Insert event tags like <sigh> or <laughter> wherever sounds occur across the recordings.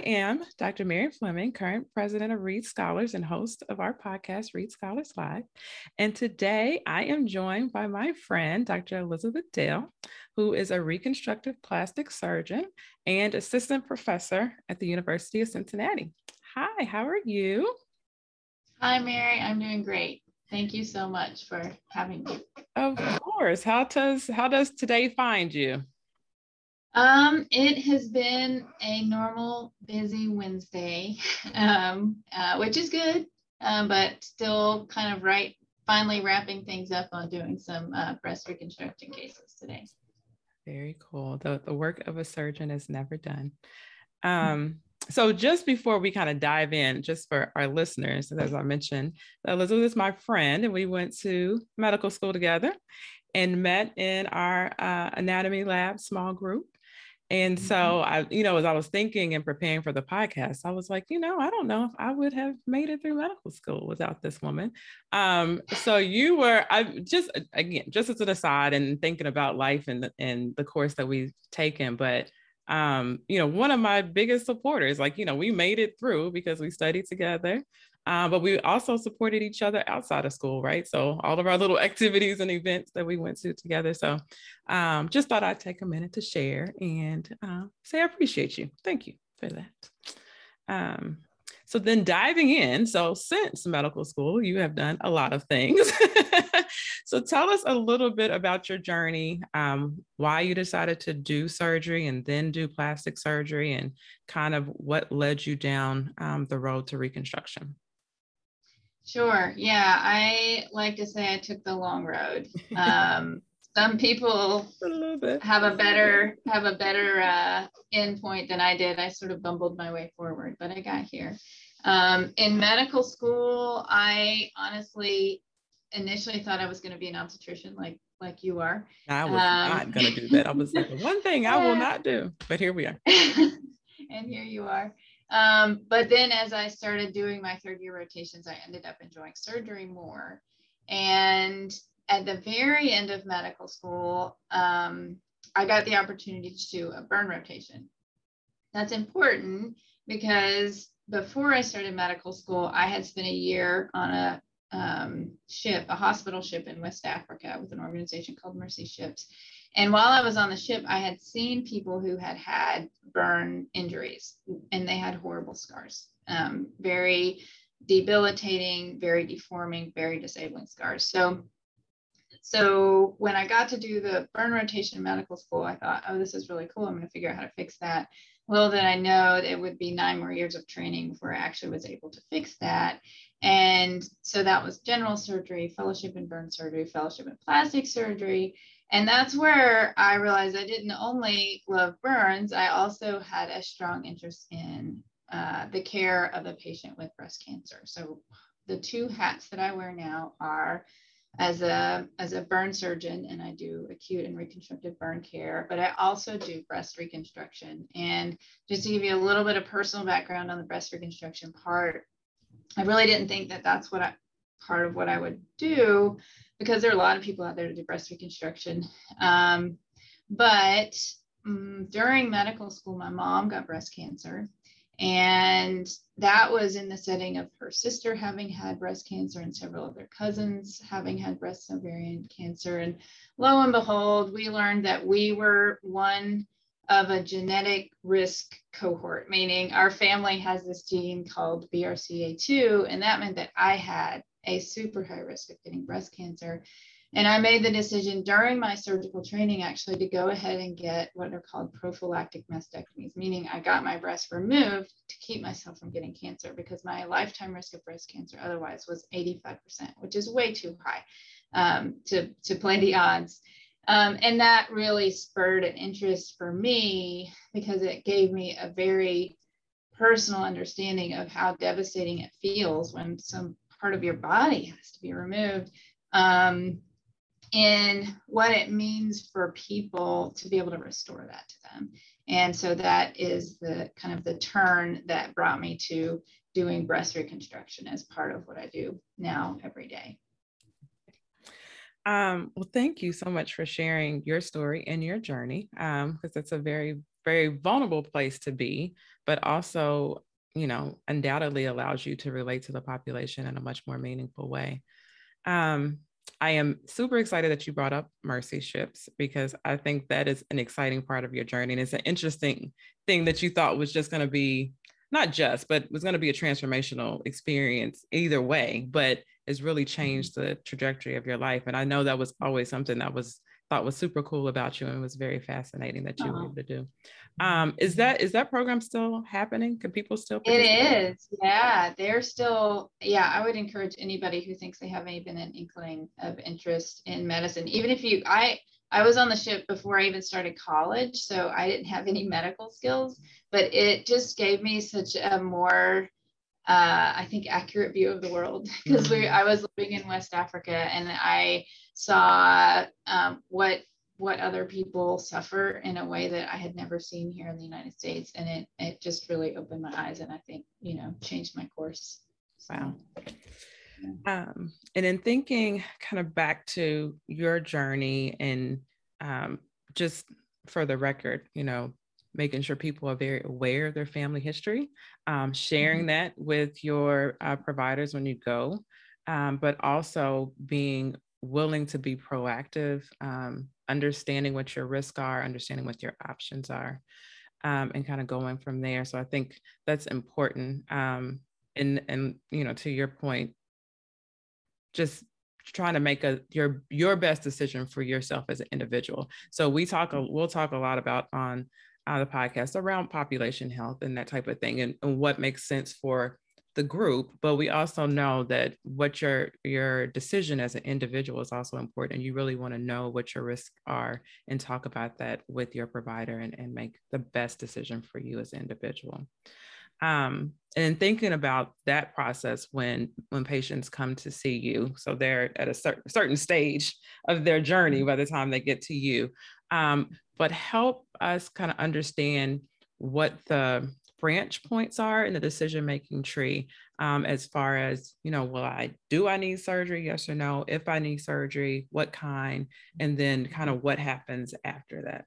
am Dr. Mary Fleming, current president of Reede Scholars and host of our podcast, Reede Scholars Live. And today I am joined by my friend, Dr. Elizabeth Dale, who is a reconstructive plastic surgeon and assistant professor at the University of Cincinnati. Hi, how are you? Hi, Mary. I'm doing great. Thank you so much for having me. Of course. How does how does today find you? Um, it has been a normal busy Wednesday, <laughs> um, uh, which is good, um, but still kind of right, finally wrapping things up on doing some uh, breast reconstruction cases today. Very cool. The, the work of a surgeon is never done. Um, so just before we kind of dive in, just for our listeners, as I mentioned, Elizabeth is my friend, and we went to medical school together and met in our uh, anatomy lab small group. And so mm-hmm. I, you know, as I was thinking and preparing for the podcast, I was like, you know, I don't know if I would have made it through medical school without this woman. Um, so you were, I just again, just as an aside and thinking about life and and the course that we've taken, but um, you know, one of my biggest supporters, like, you know, we made it through because we studied together. Uh, but we also supported each other outside of school, right? So all of our little <laughs> activities and events that we went to together. So um, just thought I'd take a minute to share and uh, say I appreciate you. Thank you for that. Um, so then diving in, so since medical school, you have done a lot of things. <laughs> so tell us a little bit about your journey, um, why you decided to do surgery and then do plastic surgery, and kind of what led you down um, the road to reconstruction. Sure. Yeah, I like to say I took the long road. <laughs> Um, some people a have a better have a better uh, endpoint than I did. I sort of bumbled my way forward, but I got here. Um, in medical school, I honestly initially thought I was going to be an obstetrician, like like you are. I was um, not going to do that. I was like, <laughs> one thing I will not do, but here we are. <laughs> and here you are. Um, but then as I started doing my third year rotations, I ended up enjoying surgery more. And at the very end of medical school, um, I got the opportunity to do a burn rotation. That's important because before I started medical school, I had spent a year on a um, ship, a hospital ship in West Africa with an organization called Mercy Ships. And while I was on the ship, I had seen people who had had burn injuries and they had horrible scars, um, very debilitating, very deforming, very disabling scars. So, so when I got to do the burn rotation in medical school, I thought, oh, this is really cool. I'm going to figure out how to fix that. Little did I know that it would be nine more years of training before I actually was able to fix that. And so that was general surgery, fellowship in burn surgery, fellowship in plastic surgery, and that's where I realized I didn't only love burns, I also had a strong interest in uh, the care of a patient with breast cancer. So the two hats that I wear now are as a as a burn surgeon and I do acute and reconstructive burn care, but I also do breast reconstruction. And just to give you a little bit of personal background on the breast reconstruction part, I really didn't think that that's what I part of what I would do because there are a lot of people out there to do breast reconstruction. Um, but um, during medical school, my mom got breast cancer. And that was in the setting of her sister having had breast cancer and several of their cousins having had breast ovarian cancer. And lo and behold, we learned that we were one of a genetic risk cohort, meaning our family has this gene called BRCA2, and that meant that I had a super high risk of getting breast cancer. And I made the decision during my surgical training actually to go ahead and get what are called prophylactic mastectomies, meaning I got my breast removed to keep myself from getting cancer because my lifetime risk of breast cancer otherwise was 85%, which is way too high um, to, to play the odds. Um, and that really spurred an interest for me because it gave me a very personal understanding of how devastating it feels when some part of your body has to be removed. Um, and what it means for people to be able to restore that to them. And so that is the kind of the turn that brought me to doing breast reconstruction as part of what I do now every day. Um, well, thank you so much for sharing your story and your journey, because um, it's a very very vulnerable place to be, but also, you know, undoubtedly allows you to relate to the population in a much more meaningful way. Um, I am super excited that you brought up mercy ships because I think that is an exciting part of your journey. And it's an interesting thing that you thought was just going to be not just, but was going to be a transformational experience either way, but it's really mm-hmm. changed the trajectory of your life. And I know that was always something that was thought was super cool about you and was very fascinating that you were able to do. Um, is that is that program still happening? Can people still? It is. Yeah, they're still. Yeah, I would encourage anybody who thinks they have even an inkling of interest in medicine, even if you. I I was on the ship before I even started college, so I didn't have any medical skills, but it just gave me such a more uh, I think accurate view of the world <laughs> because we mm-hmm. I was living in West Africa and I saw um, what what other people suffer in a way that I had never seen here in the United States, and it it just really opened my eyes and I think you know changed my course. Wow. Um, and in thinking kind of back to your journey and um, just for the record, you know, making sure people are very aware of their family history, um, sharing mm-hmm. that with your uh, providers when you go, um, but also being willing to be proactive, um, understanding what your risks are, understanding what your options are, um, and kind of going from there. So I think that's important. Um, and and you know, to your point, just trying to make a your your best decision for yourself as an individual. So we talk a, we'll talk a lot about on uh, the podcast around population health and that type of thing and, and what makes sense for the group but we also know that what your your decision as an individual is also important and you really want to know what your risks are and talk about that with your provider and, and make the best decision for you as an individual um, and thinking about that process when when patients come to see you so they're at a cer- certain stage of their journey mm-hmm. by the time they get to you um, but help us kind of understand what the branch points are in the decision making tree um, as far as you know well i do i need surgery? Yes or no? If i need surgery what kind? And then kind of what happens after that.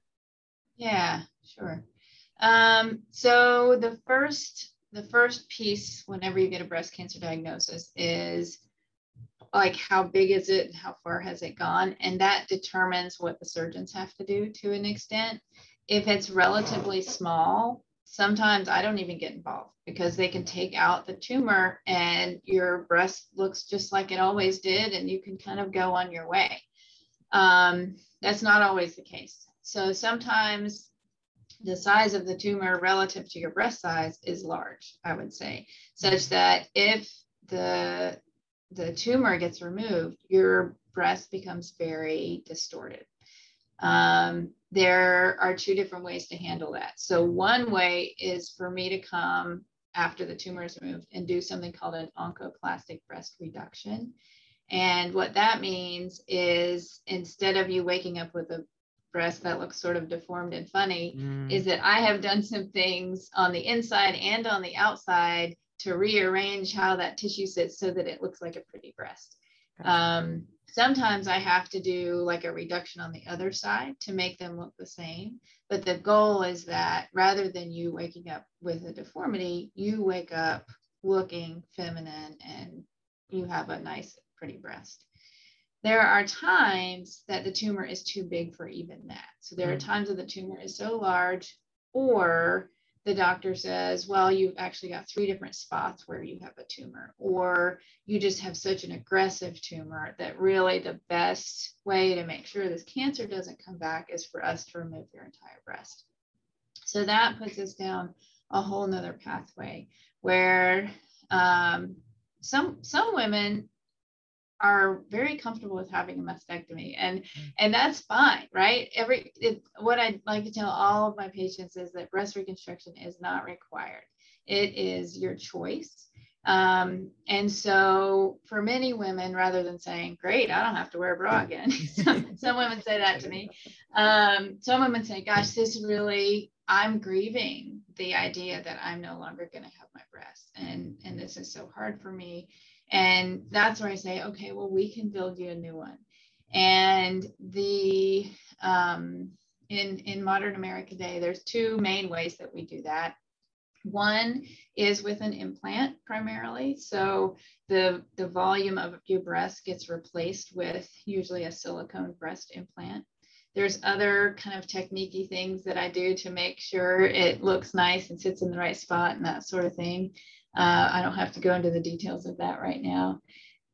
Yeah sure. Um, so the first the first piece whenever you get a breast cancer diagnosis is like how big is it and how far has it gone? And that determines what the surgeons have to do to an extent. If it's relatively small sometimes i don't even get involved because they can take out the tumor and your breast looks just like it always did and you can kind of go on your way um, that's not always the case so sometimes the size of the tumor relative to your breast size is large i would say such that if the the tumor gets removed, your breast becomes very distorted. Um, there are two different ways to handle that. So, one way is for me to come after the tumor is removed and do something called an oncoplastic breast reduction. And what that means is instead of you waking up with a breast that looks sort of deformed and funny, mm. is that I have done some things on the inside and on the outside to rearrange how that tissue sits so that it looks like a pretty breast. Um, sometimes I have to do like a reduction on the other side to make them look the same. But the goal is that rather than you waking up with a deformity, you wake up looking feminine and you have a nice, pretty breast. There are times that the tumor is too big for even that. So there are mm. times that the tumor is so large or the doctor says, well, you've actually got three different spots where you have a tumor, or you just have such an aggressive tumor that really the best way to make sure this cancer doesn't come back is for us to remove your entire breast. So that puts us down a whole nother pathway where um, some some women are very comfortable with having a mastectomy and mm. and that's fine right? Every it, what i'd like to tell all of my patients is that breast reconstruction is not required. It is your choice. Um, and so for many women rather than saying great i don't have to wear a bra again <laughs> some, some, women say that to me. Um, some women say gosh this really i'm grieving the idea that i'm no longer going to have my breasts and and this is so hard for me and that's where I say, okay, well, we can build you a new one. And the um, in, in modern America today, there's two main ways that we do that. One is with an implant primarily. So the, the volume of your breast gets replaced with usually a silicone breast implant. There's other kind of techniquey things that I do to make sure it looks nice and sits in the right spot and that sort of thing. Uh, I don't have to go into the details of that right now.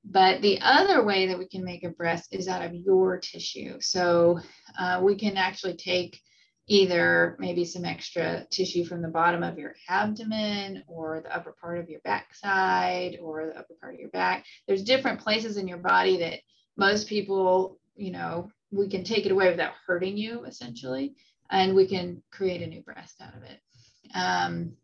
But the other way that we can make a breast is out of your tissue. So uh, we can actually take either maybe some extra tissue from the bottom of your abdomen or the upper part of your backside or the upper part of your back. There's different places in your body that most people, you know, we can take it away without hurting you essentially, and we can create a new breast out of it. Um,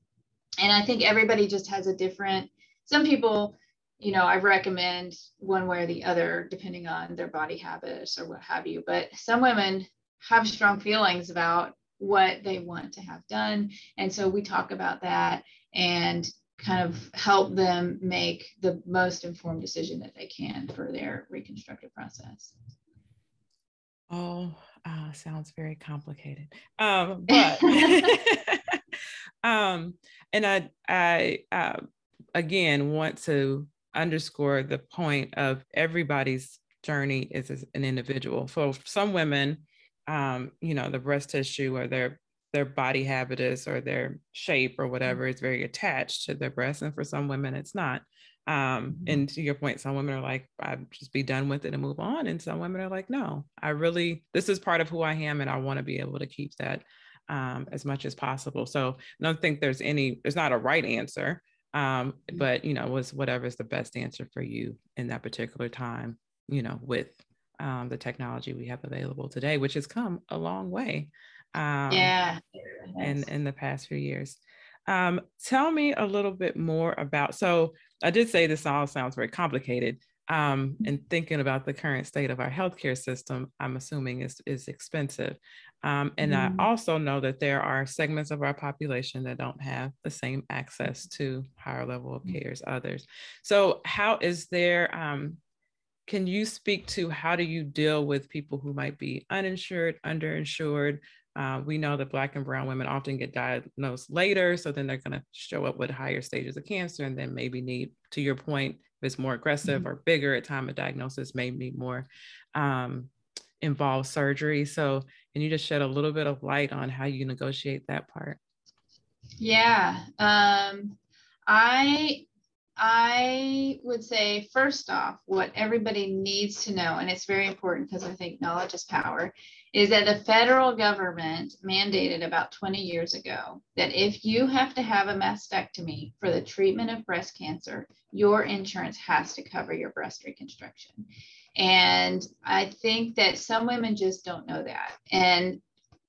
and I think everybody just has a different, some people, you know, I recommend one way or the other, depending on their body habitus or what have you. But some women have strong feelings about what they want to have done. And so we talk about that and kind of help them make the most informed decision that they can for their reconstructive process. Oh, uh, sounds very complicated. Um, but <laughs> um, and I, I uh, again want to underscore the point of everybody's journey is as an individual. For some women, um, you know, the breast tissue or their their body habitus or their shape or whatever is very attached to their breast, and for some women, it's not. Um, mm-hmm. and to your point, some women are like, I'd just be done with it and move on. And some women are like, no, I really, this is part of who I am and I want to be able to keep that um, as much as possible. So I don't think there's any, there's not a right answer, um, mm-hmm. but, you know, was whatever's the best answer for you in that particular time, you know, with um, the technology we have available today, which has come a long way. Um, yeah. In, in the past few years. Um, tell me a little bit more about. So I did say this all sounds very complicated. Um, and thinking about the current state of our healthcare system, I'm assuming is is expensive. Um, and mm-hmm. I also know that there are segments of our population that don't have the same access to higher level of care as others. So how is there? Um, can you speak to how do you deal with people who might be uninsured, underinsured, uh, we know that Black and Brown women often get diagnosed later, so then they're going to show up with higher stages of cancer and then maybe need, to your point, if it's more aggressive mm-hmm. or bigger at time of diagnosis, may need more um, involved surgery. So, can you just shed a little bit of light on how you negotiate that part? Yeah, um, I I would say, first off, what everybody needs to know, and it's very important because I think knowledge is power, is that the federal government mandated about 20 years ago that if you have to have a mastectomy for the treatment of breast cancer, your insurance has to cover your breast reconstruction. And I think that some women just don't know that. And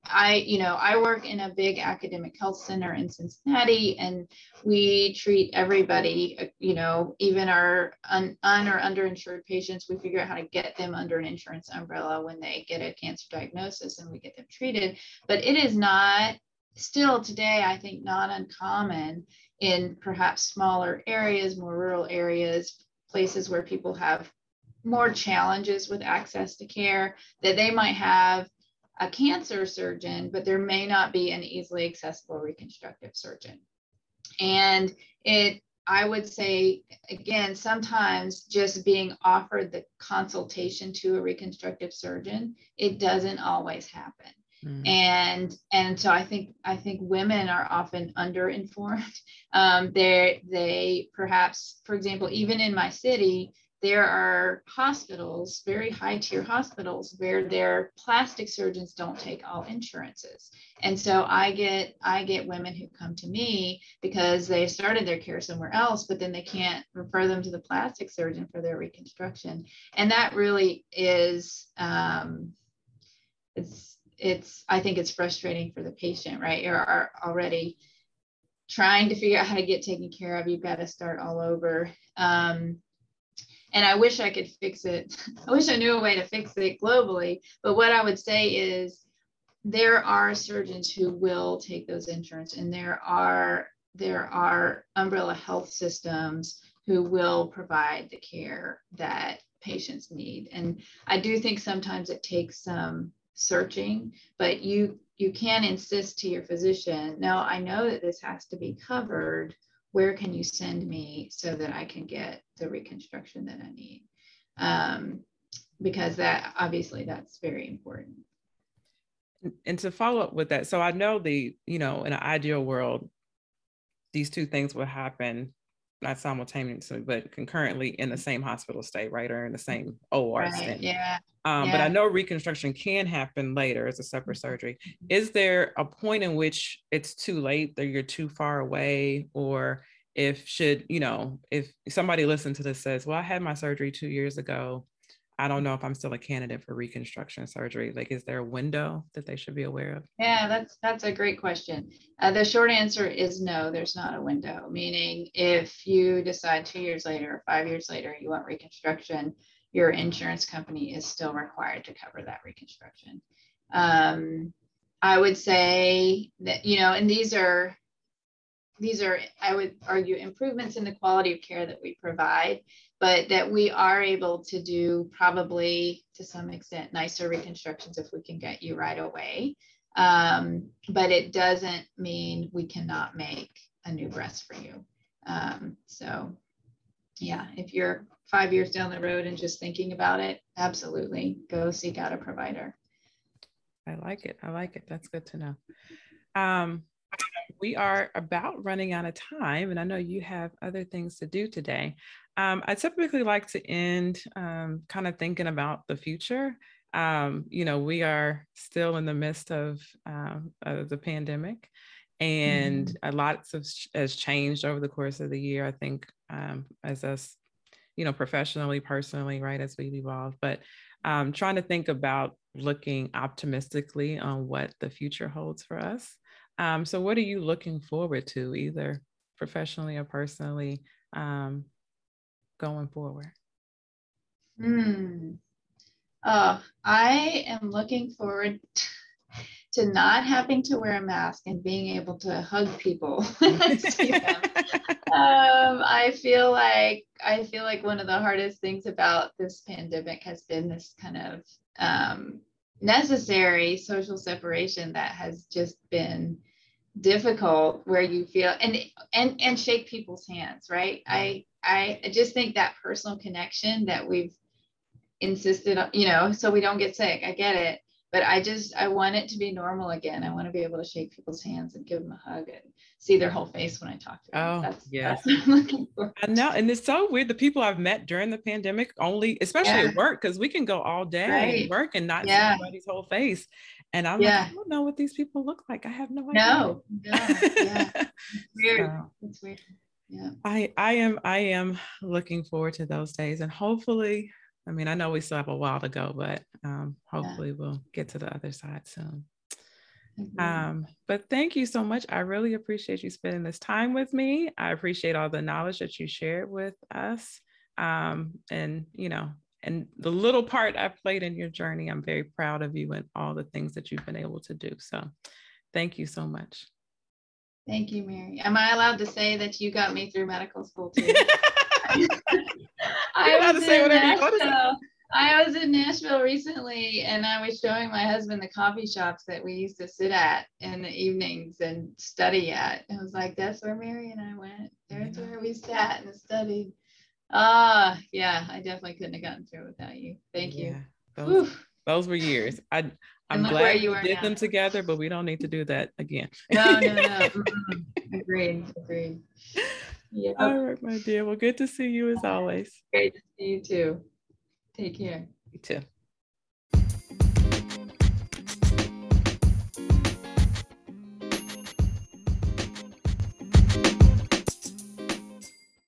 I, you know, I work in a big academic health center in Cincinnati, and we treat everybody, you know, even our un, un or underinsured patients. We figure out how to get them under an insurance umbrella when they get a cancer diagnosis, and we get them treated. But it is not still today, I think, not uncommon in perhaps smaller areas, more rural areas, places where people have more challenges with access to care that they might have a cancer surgeon, but there may not be an easily accessible reconstructive surgeon. And it, I would say, again, sometimes just being offered the consultation to a reconstructive surgeon, it doesn't always happen. Mm. And and so I think I think women are often underinformed. <laughs> Um, they they perhaps, for example, even in my city, there are hospitals, very high tier hospitals, where their plastic surgeons don't take all insurances. And so I get I get women who come to me because they started their care somewhere else, but then they can't refer them to the plastic surgeon for their reconstruction. And that really is um, it's it's I think it's frustrating for the patient, right? You're already trying to figure out how to get taken care of. You've got to start all over. Um, and I wish I could fix it. <laughs> I wish I knew a way to fix it globally. But what I would say is there are surgeons who will take those insurance and there are there are umbrella health systems who will provide the care that patients need. And I do think sometimes it takes some searching, but you you can insist to your physician, no, I know that this has to be covered. Where can you send me so that I can get the reconstruction that I need? Um, because that obviously that's very important. And to follow up with that, so I know the, you know, in an ideal world, these two things would happen not simultaneously, but concurrently in the same hospital stay, right? Or in the same OR right. Yeah. Um, yeah. But I know reconstruction can happen later as a separate Mm-hmm. surgery. Is there a point in which it's too late, that you're too far away, or if should you know if somebody listen to this says, "Well, I had my surgery two years ago. I don't know if I'm still a candidate for reconstruction surgery." Like, is there a window that they should be aware of? Yeah, that's that's a great question. Uh, the short answer is no. There's not a window. Meaning, if you decide two years later, or five years later, you want reconstruction, your insurance company is still required to cover that reconstruction. Um, I would say that you know, and these are these are I would argue improvements in the quality of care that we provide, but that we are able to do probably to some extent nicer reconstructions if we can get you right away. Um, but it doesn't mean we cannot make a new breast for you. Um, so yeah, if you're five years down the road and just thinking about it, absolutely go seek out a provider. I like it. I like it. That's good to know. Um, we are about running out of time, and I know you have other things to do today. Um, I typically like to end um, kind of thinking about the future. Um, you know, we are still in the midst of, um, of the pandemic, and Mm-hmm. a lot of has changed over the course of the year. I think um, as us, you know, professionally, personally, right, as we've evolved, but um, trying to think about looking optimistically on what the future holds for us. Um, so, what are you looking forward to, either professionally or personally, um, going forward? Hmm. Oh, I am looking forward to not having to wear a mask and being able to hug people <laughs> I. <laughs> Um, I feel like I feel like one of the hardest things about this pandemic has been this kind of um, necessary social separation that has just been difficult where you feel and and and shake people's hands right? Mm-hmm. I i just think that personal connection that we've insisted on you know so we don't get sick. I get it but i just i want it to be normal again i want to be able to shake people's hands and give them a hug and see their whole face when i talk to them Oh, that's, yes. that's <laughs> what I'm looking for. I know, and it's so weird. The people I've met during the pandemic, only especially Yeah. at work, because we can go all day Right. work and not Yeah. see somebody's whole face. And I'm Yeah. like, I don't know what these people look like. I have no idea. no yeah it's <laughs> weird So, it's weird yeah I I am I am looking forward to those days, and hopefully, I mean, I know we still have a while to go, but um, hopefully we'll get to the other side soon. Mhm. Um, but thank you so much. I really appreciate you spending this time with me. I appreciate all the knowledge that you shared with us. Um, and you know, and the little part I played in your journey, I'm very proud of you and all the things that you've been able to do. So thank you so much. thank you mary am i allowed to say that you got me through medical school too <laughs> I was to say in whatever you want. Nashville. I was in Nashville recently and I was showing my husband the coffee shops that we used to sit at in the evenings and study at. And I was like, that's where Mary and I went. There's Yeah. where we sat and studied. Ah, yeah, I definitely couldn't have gotten through without you. Thank you. Yeah, those, those were years. I I'm glad you we did now. them together, but we don't need to do that again. No, no, no. <laughs> Agreed. Agreed. Yeah. All right, my dear. Well, good to see you as always. Great to see you too. Take care. You too.